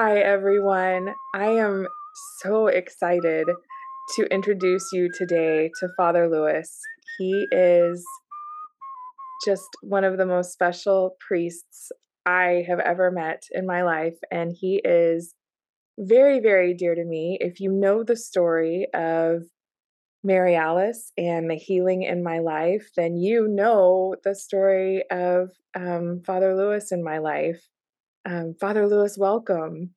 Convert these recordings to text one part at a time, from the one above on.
Hi, everyone. I am so excited to introduce you today to Father Louis. He is just one of the most special priests I have ever met in my life, and he is very, very dear to me. If you know the story of Mary Alice and the healing in my life, then you know the story of um, Father Louis in my life. Um, Father Louis, welcome.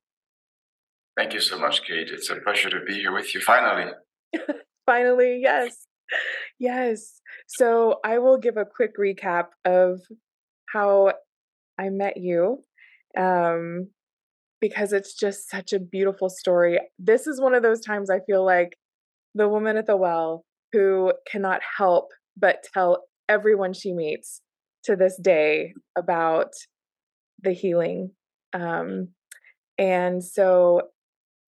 Thank you so much, Kate. It's a pleasure to be here with you finally. finally, yes. Yes. So I will give a quick recap of how I met you um, because it's just such a beautiful story. This is one of those times I feel like the woman at the well who cannot help but tell everyone she meets to this day about the healing. Um, and so,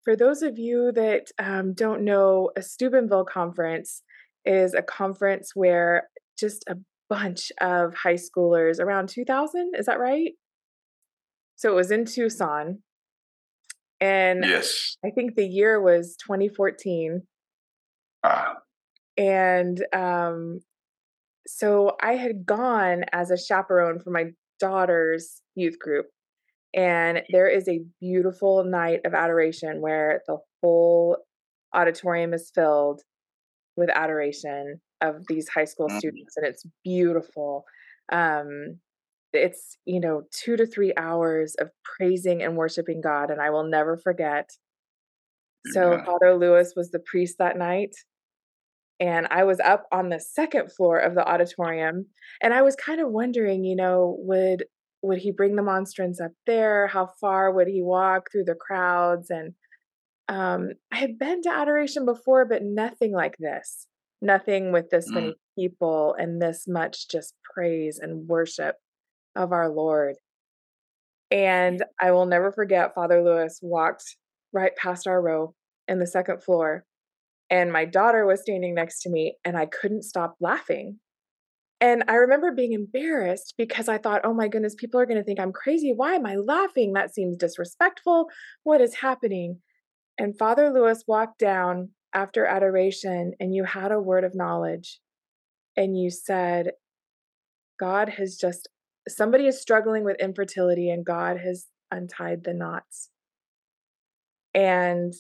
for those of you that um, don't know, a Steubenville conference is a conference where just a bunch of high schoolers around 2000, is that right? So it was in Tucson. And yes. I think the year was 2014. Ah. And um, so I had gone as a chaperone for my daughter's youth group. And there is a beautiful night of adoration where the whole auditorium is filled with adoration of these high school mm-hmm. students, and it's beautiful. Um, it's you know two to three hours of praising and worshiping God, and I will never forget. So yeah. Father Louis was the priest that night, and I was up on the second floor of the auditorium, and I was kind of wondering, you know, would would he bring the monstrance up there? How far would he walk through the crowds? And um, I had been to adoration before, but nothing like this. Nothing with this mm. many people and this much just praise and worship of our Lord. And I will never forget Father Louis walked right past our row in the second floor. And my daughter was standing next to me, and I couldn't stop laughing. And I remember being embarrassed because I thought, oh my goodness, people are going to think I'm crazy. Why am I laughing? That seems disrespectful. What is happening? And Father Louis walked down after adoration, and you had a word of knowledge. And you said, God has just, somebody is struggling with infertility, and God has untied the knots. And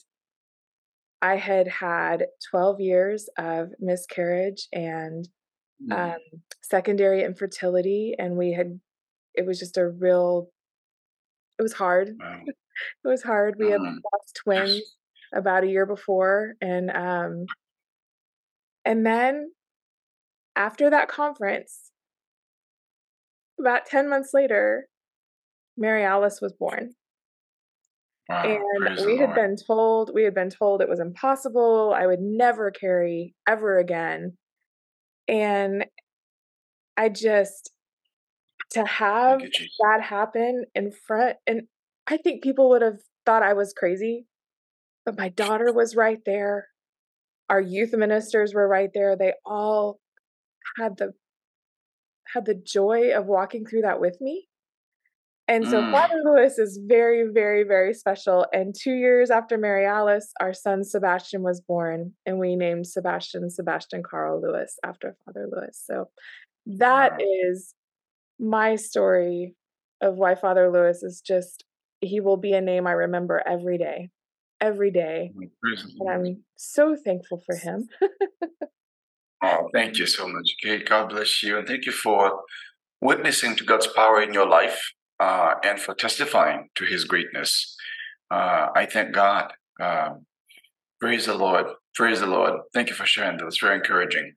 I had had 12 years of miscarriage and mm. um, secondary infertility, and we had, it was just a real, it was hard. Wow. it was hard. We had mm-hmm. lost twins about a year before, and um, and then after that conference, about ten months later, Mary Alice was born. Wow, and we had been told we had been told it was impossible. I would never carry ever again. And I just to have that happen in front and I think people would have thought I was crazy, but my daughter was right there. Our youth ministers were right there. They all had the had the joy of walking through that with me. And so mm. Father Louis is very, very, very special. And two years after Mary Alice, our son Sebastian was born, and we named Sebastian Sebastian Carl Lewis after Father Louis. So that wow. is my story of why Father Louis is just he will be a name I remember every day, every day. And I'm so thankful for him. oh, thank you so much, Kate. God bless you. And thank you for witnessing to God's power in your life uh, and for testifying to his greatness. Uh, I thank God. Um, praise the Lord. Praise the Lord. Thank you for sharing that. It's very encouraging.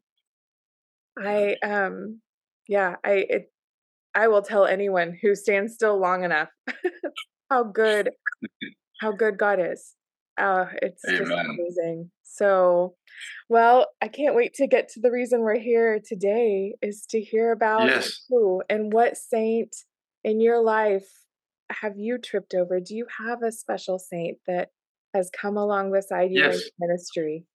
I um yeah, I it I will tell anyone who stands still long enough how good how good God is. Uh, it's Amen. just amazing. So, well, I can't wait to get to the reason we're here today is to hear about yes. who and what saint in your life have you tripped over? Do you have a special saint that has come along beside you yes. in ministry?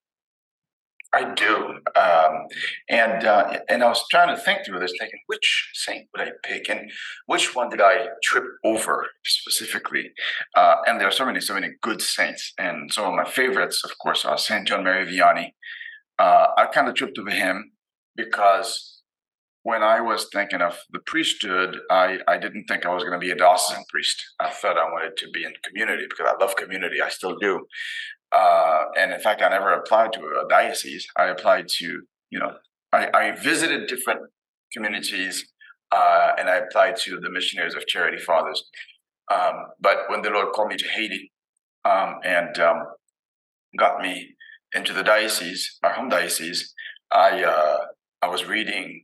I do, um, and uh, and I was trying to think through this, thinking which saint would I pick, and which one did I trip over specifically? Uh, and there are so many, so many good saints, and some of my favorites, of course, are Saint John Mary Vianney. Uh, I kind of tripped over him because when I was thinking of the priesthood, I, I didn't think I was going to be a diocesan priest. I thought I wanted to be in community because I love community. I still do. Uh, and in fact, I never applied to a diocese. I applied to, you know, I, I visited different communities uh, and I applied to the Missionaries of Charity Fathers. Um, but when the Lord called me to Haiti um, and um, got me into the diocese, our home diocese, I uh, I was reading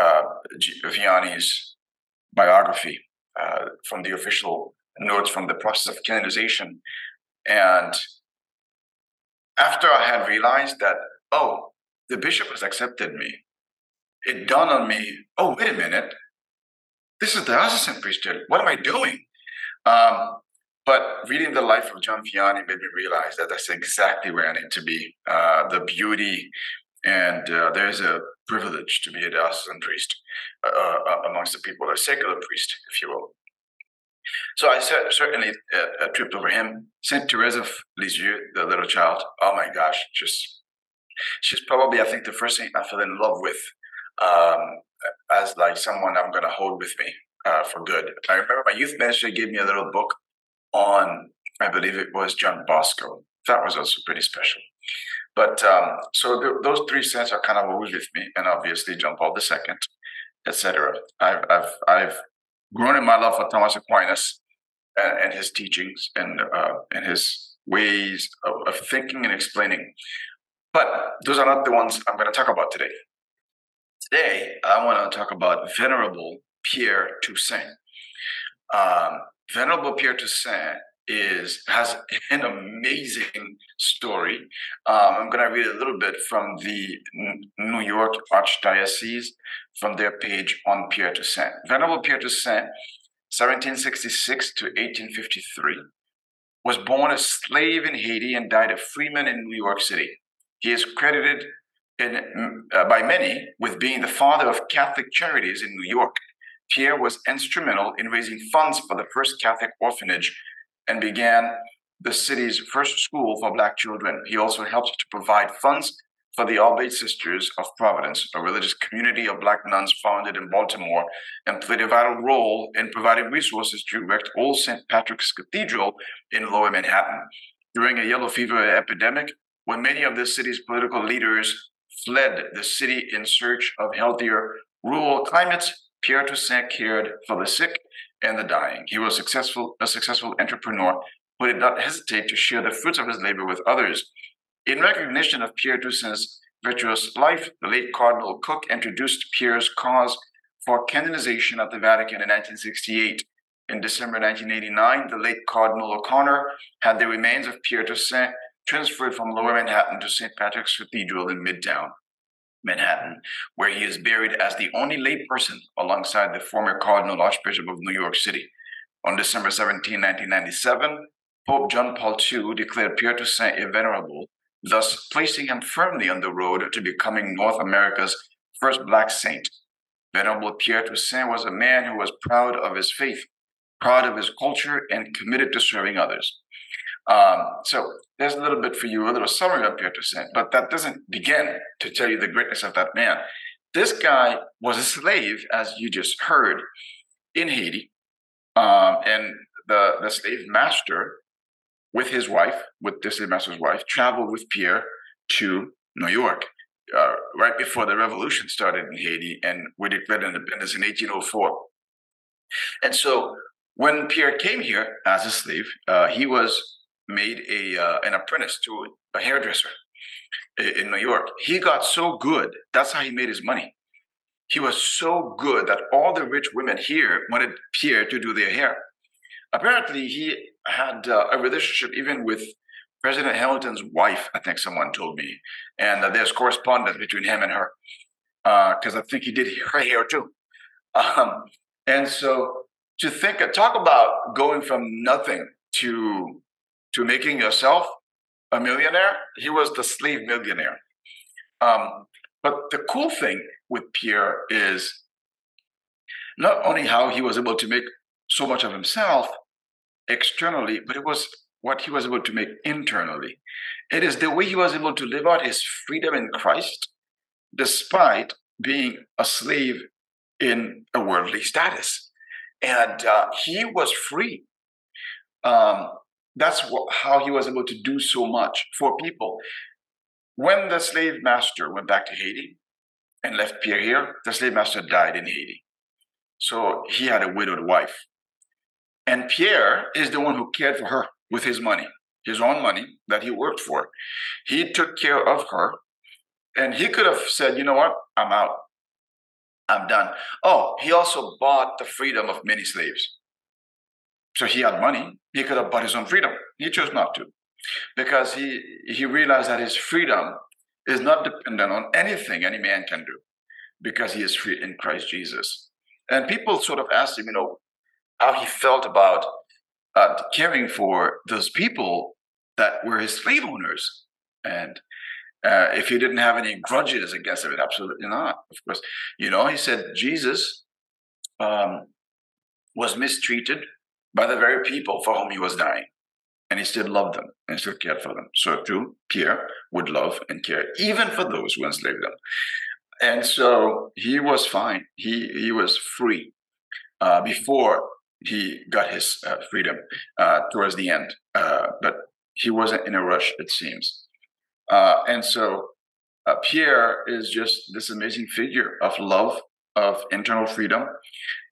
uh, Vianney's biography uh, from the official notes from the process of canonization, and after I had realized that, oh, the bishop has accepted me, it dawned on me, oh, wait a minute. This is the diocesan priesthood. What am I doing? Um, but reading the life of John Vianney made me realize that that's exactly where I need to be. Uh, the beauty and uh, there's a privilege to be a diocesan priest uh, uh amongst the people, a secular priest, if you will. So I certainly uh, tripped over him. Saint Therese of Lisieux, the little child. Oh my gosh, just she's probably I think the first saint I fell in love with um, as like someone I'm going to hold with me uh, for good. I remember my youth minister gave me a little book on I believe it was John Bosco. That was also pretty special. But um, so th- those three saints are kind of always with me, and obviously John Paul II, etc. I've I've I've grown in my love for Thomas Aquinas and, and his teachings and uh, and his ways of, of, thinking and explaining. But those are not the ones I'm going to talk about today. Today, I want to talk about Venerable Pierre Toussaint. Um, Venerable Pierre Toussaint is has an amazing story. Um, I'm going to read a little bit from the New York Archdiocese from their page on Pierre Toussaint. Venerable Pierre Toussaint, 1766 to 1853, was born a slave in Haiti and died a freeman in New York City. He is credited in, uh, by many with being the father of Catholic charities in New York. Pierre was instrumental in raising funds for the first Catholic orphanage and began the city's first school for Black children. He also helped to provide funds for the Oblate Sisters of Providence, a religious community of Black nuns founded in Baltimore, and played a vital role in providing resources to erect Old St. Patrick's Cathedral in Lower Manhattan. During a yellow fever epidemic, when many of the city's political leaders fled the city in search of healthier rural climates, Pierre Toussaint cared for the sick and the dying. He was successful, a successful entrepreneur who did not hesitate to share the fruits of his labor with others. In recognition of Pierre Toussaint's virtuous life, the late Cardinal Cooke introduced Pierre's cause for canonization at the Vatican in 1968. In December 1989, the late Cardinal O'Connor had the remains of Pierre Toussaint transferred from Lower Manhattan to St. Patrick's Cathedral in Midtown. Manhattan, where he is buried as the only layperson alongside the former Cardinal Archbishop of New York City. On December 17, 1997, Pope John Paul II declared Pierre Toussaint a venerable, thus placing him firmly on the road to becoming North America's first black saint. Venerable Pierre Toussaint was a man who was proud of his faith, proud of his culture, and committed to serving others. Um, so there's a little bit for you, a little summary of Toussaint, but that doesn't begin to tell you the greatness of that man. This guy was a slave, as you just heard, in Haiti, um, and the the slave master, with his wife, with the slave master's wife, traveled with Pierre to New York. Uh, right before the revolution started in Haiti, and we declared independence in 1804. And so, when Pierre came here as a slave, uh, he was made a uh, an apprentice to a hairdresser in New York. He got so good. That's how he made his money. He was so good that all the rich women here wanted Pierre to do their hair. Apparently, he had uh, a relationship even with President Hamilton's wife. I think someone told me, and uh, there's correspondence between him and her because uh, I think he did her hair too. Um, and so to think, talk about going from nothing to to making yourself a millionaire, he was the slave millionaire. Um, but the cool thing with Pierre is not only how he was able to make so much of himself externally, but it was what he was able to make internally. It is the way he was able to live out his freedom in Christ despite being a slave in a worldly status. And uh, he was free. Um, that's what, how he was able to do so much for people. When the slave master went back to Haiti and left Pierre here, the slave master died in Haiti. So he had a widowed wife. And Pierre is the one who cared for her with his money, his own money that he worked for. He took care of her. And he could have said, you know what? I'm out. I'm done. Oh, he also bought the freedom of many slaves. So he had money. He could have bought his own freedom. He chose not to because he, he realized that his freedom is not dependent on anything any man can do because he is free in Christ Jesus. And people sort of asked him, you know, how he felt about uh, caring for those people that were his slave owners. And uh, if he didn't have any grudges against them, absolutely not. Of course, you know, he said Jesus um, was mistreated by the very people for whom he was dying, and he still loved them and still cared for them. So too, Pierre would love and care even for those who enslaved them. And so he was fine. He he was free uh, before he got his uh, freedom uh, towards the end, uh, but he wasn't in a rush. It seems. Uh, and so uh, Pierre is just this amazing figure of love, of internal freedom,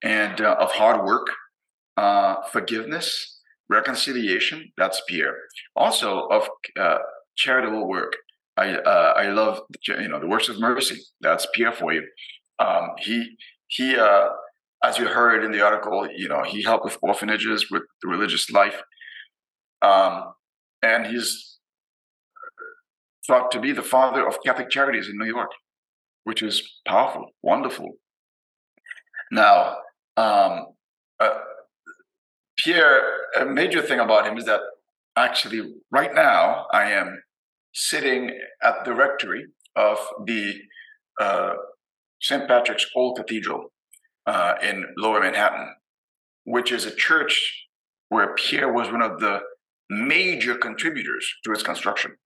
and of hard work, uh, forgiveness, reconciliation. That's Pierre. Also of uh, charitable work. I uh, I love you know the works of mercy. That's Pierre for you. Um, he he as you heard in the article, you know he helped with orphanages, with the religious life, um, and he's thought to be the father of Catholic Charities in New York, which is powerful, wonderful. Now, um, uh, Pierre, a major thing about him is that actually, right now, I am sitting at the rectory of the uh, St. Patrick's Old Cathedral uh, in Lower Manhattan, which is a church where Pierre was one of the major contributors to its construction.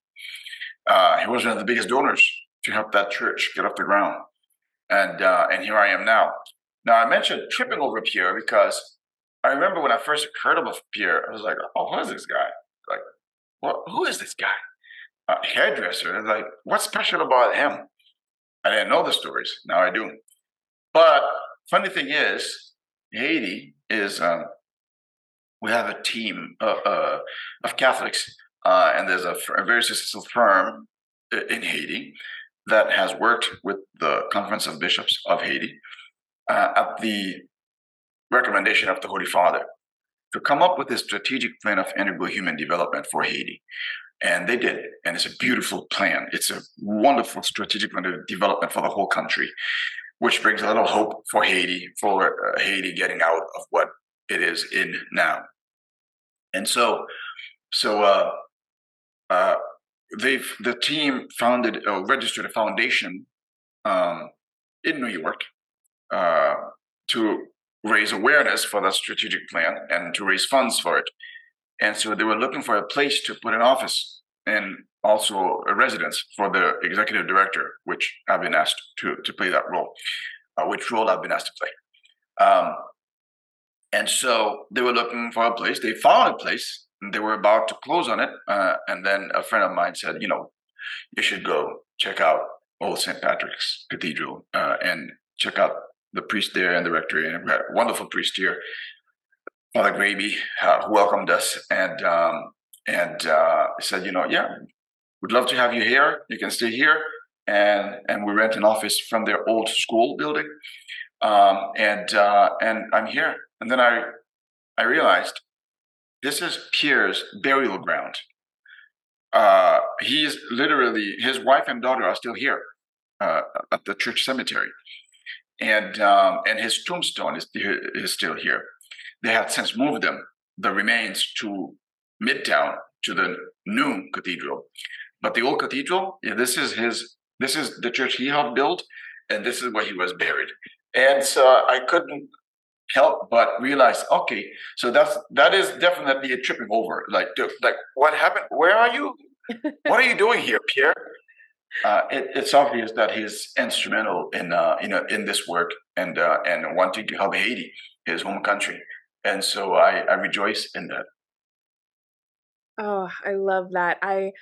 Uh, he was one of the biggest donors to help that church get off the ground, and uh, and here I am now. Now I mentioned tripping over Pierre because I remember when I first heard about Pierre, I was like, "Oh, who is this guy? Like, what? Who is this guy? A hairdresser? And Like, what's special about him?" I didn't know the stories. Now I do. But funny thing is, Haiti is um, we have a team of, uh, of Catholics uh, and there's a, a, very successful firm in Haiti that has worked with the Conference of Bishops of Haiti uh, at the recommendation of the Holy Father to come up with a strategic plan of integral human development for Haiti. And they did. And it's a beautiful plan. It's a wonderful strategic plan of development for the whole country, which brings a little hope for Haiti, for uh, Haiti getting out of what it is in now. And so, so uh, uh, they've the team founded or registered a foundation um, in New York uh, to raise awareness for that strategic plan and to raise funds for it. And so they were looking for a place to put an office and also a residence for the executive director, which I've been asked to to play that role, uh, which role I've been asked to play. Um, and so they were looking for a place. They found a place they were about to close on it, uh, and then a friend of mine said, "You know, you should go check out Old St. Patrick's Cathedral uh, and check out the priest there and the rectory, and we had a wonderful priest here, Father Graby, uh, who welcomed us and um, and uh, said, you know, yeah, we'd love to have you here. You can stay here, and and we rent an office from their old school building, um, and uh, and I'm here. And then I I realized this is Pierre's burial ground. Uh, he's literally his wife and daughter are still here uh, at the church cemetery, and um, and his tombstone is is still here. They have since moved them the remains to Midtown to the new cathedral, but the old cathedral, yeah, this is his This is the church he helped build, and this is where he was buried. And so I couldn't help but realize, okay, so that's that is definitely a tripping over. Like, like what happened? Where are you? what are you doing here, Pierre? Uh, it, it's obvious that he's instrumental in uh, you know in this work and uh, and wanting to help Haiti, his home country, and so I, I rejoice in that. Oh, I love that. I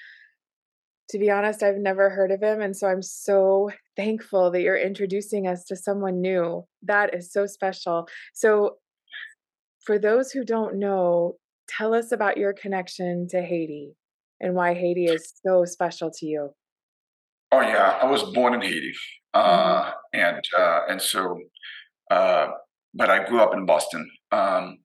to be honest, I've never heard of him. And so I'm so thankful that you're introducing us to someone new. That is so special. So, for those who don't know, tell us about your connection to Haiti and why Haiti is so special to you. Oh yeah, I was born in Haiti, uh, mm-hmm. and uh, and so, uh, but I grew up in Boston. Um,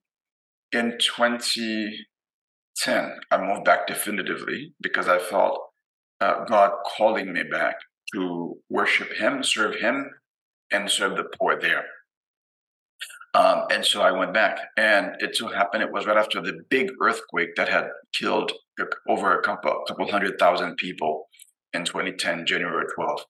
in 2010, I moved back definitively because I felt uh, God calling me back to worship Him, serve Him, and serve the poor there. Um, and so I went back, and it so happened it was right after the big earthquake that had killed over a couple, couple hundred thousand people in 2010, January 12th.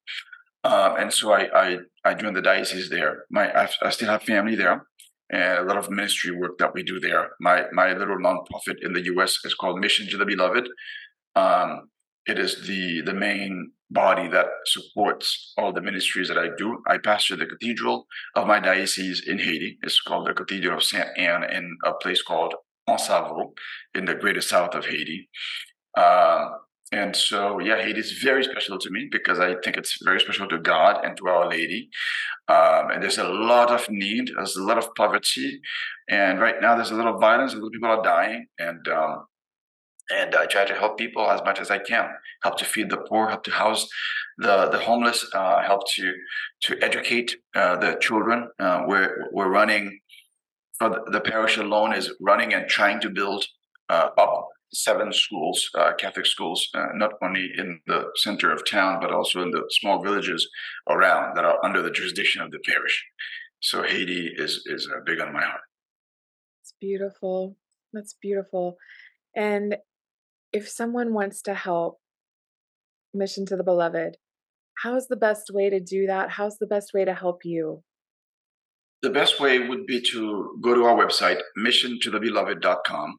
Um, and so I, I, I joined the diocese there. My I, I, still have family there, and a lot of ministry work that we do there. My my little nonprofit in the U.S. is called Mission to the Beloved. Um, it is the the main body that supports all the ministries that I do. I pastor the cathedral of my diocese in Haiti. It's called the Cathedral of Saint Anne in a place called Anse-à-Veau in the greater south of Haiti. Uh, and so, yeah, Haiti is very special to me because I think it's very special to God and to Our Lady. Um, and there's a lot of need, there's a lot of poverty. And right now, there's a lot of violence, a lot of people are dying. And um, and I try to help people as much as I can. Help to feed the poor, help to house the the homeless, uh, help to to educate uh, the children. Uh, we're we're running for the, the, parish alone is running and trying to build uh, up seven schools, uh, Catholic schools, uh, not only in the center of town but also in the small villages around that are under the jurisdiction of the parish. So Haiti is is big on my heart. It's beautiful. That's beautiful. And if someone wants to help Mission to the Beloved, how's the best way to do that? How's the best way to help you? The best way would be to go to our website, missiontothebeloved.com,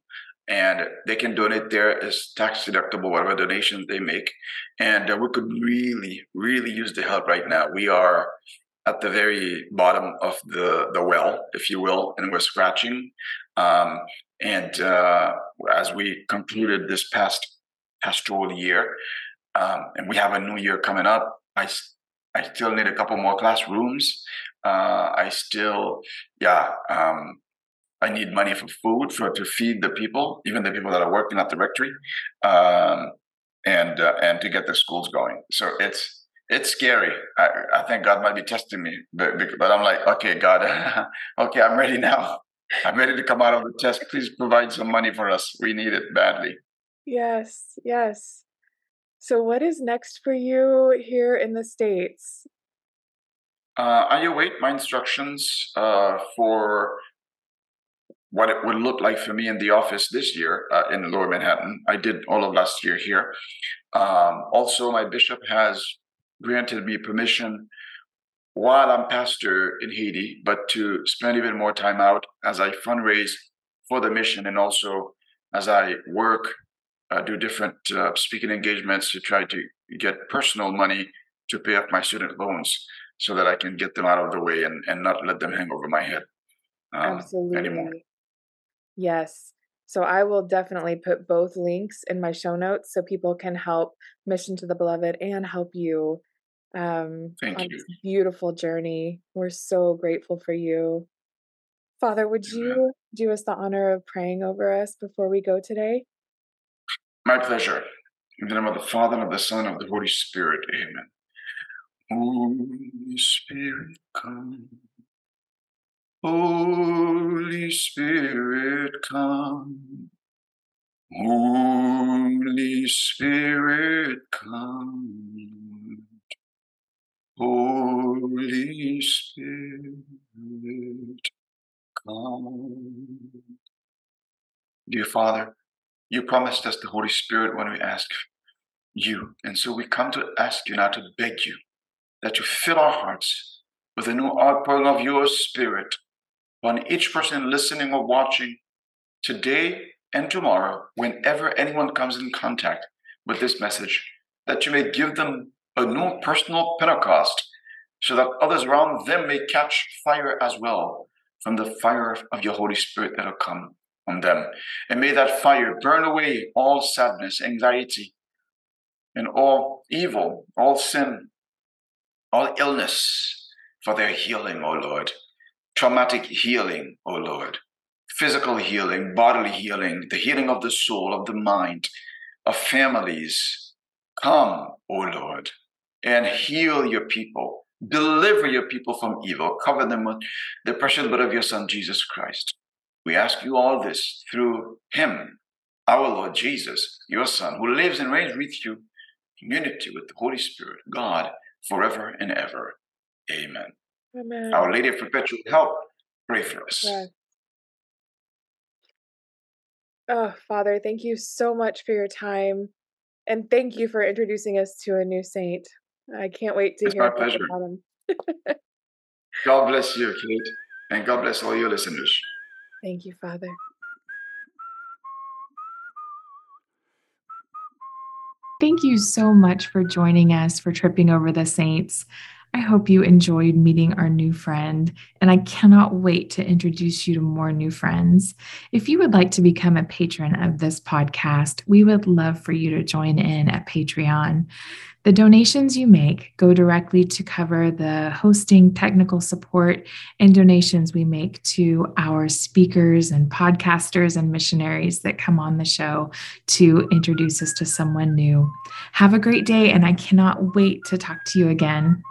and they can donate there as tax deductible, whatever donations they make. And uh, we could really, really use the help right now. We are at the very bottom of the, the well, if you will, and we're scratching. Um, and uh, as we concluded this past pastoral year, um, and we have a new year coming up, I, I still need a couple more classrooms. Uh, I still, yeah, um, I need money for food for to feed the people, even the people that are working at the rectory, um, and uh, and to get the schools going. So it's it's scary. I, I think God might be testing me, but, but I'm like, okay, God, okay, I'm ready now. I'm ready to come out of the test. Please provide some money for us. We need it badly. Yes, yes. So, what is next for you here in the States? Uh, I await my instructions uh, for what it would look like for me in the office this year uh, in Lower Manhattan. I did all of last year here. Um, also, my bishop has granted me permission while I'm pastor in Haiti, but to spend even more time out as I fundraise for the mission and also as I work, uh, do different uh, speaking engagements to try to get personal money to pay off my student loans so that I can get them out of the way and, and not let them hang over my head um, Absolutely. anymore. Yes. So I will definitely put both links in my show notes so people can help Mission to the Beloved and help you um, Thank on you. this beautiful journey. We're so grateful for you. Father, would you do us the honor of praying over us before we go today? My pleasure. In the name of the Father, and of the Son, and of the Holy Spirit. Amen. Holy Spirit, come. Holy Spirit, come. Holy Spirit, come. Holy Spirit, come. Dear Father, you promised us the Holy Spirit when we ask you. And so we come to ask you now to beg you that you fill our hearts with a new outpouring of your spirit on each person listening or watching today and tomorrow, whenever anyone comes in contact with this message, that you may give them a new personal Pentecost so that others around them may catch fire as well from the fire of your Holy Spirit that'll come on them. And may that fire burn away all sadness, anxiety, and all evil, all sin, all illness for their healing, O Lord. Traumatic healing, O Lord. Physical healing, bodily healing, the healing of the soul, of the mind, of families. Come, O Lord, and heal your people. Deliver your people from evil. Cover them with the precious blood of your Son, Jesus Christ. We ask you all this through Him, our Lord Jesus, your Son, who lives and reigns with you, in unity with the Holy Spirit, God, forever and ever. Amen. Amen. Our Lady of Perpetual Help, pray for us. Yes. Oh, Father, thank you so much for your time. And thank you for introducing us to a new saint. I can't wait to it's hear my pleasure. about him. God bless you, Kate, and God bless all your listeners. Thank you, Father. Thank you so much for joining us for Tripping Over the Saints. I hope you enjoyed meeting our new friend, and I cannot wait to introduce you to more new friends. If you would like to become a patron of this podcast, we would love for you to join in at Patreon. The donations you make go directly to cover the hosting, technical support, and donations we make to our speakers and podcasters and missionaries that come on the show to introduce us to someone new. Have a great day, and I cannot wait to talk to you again.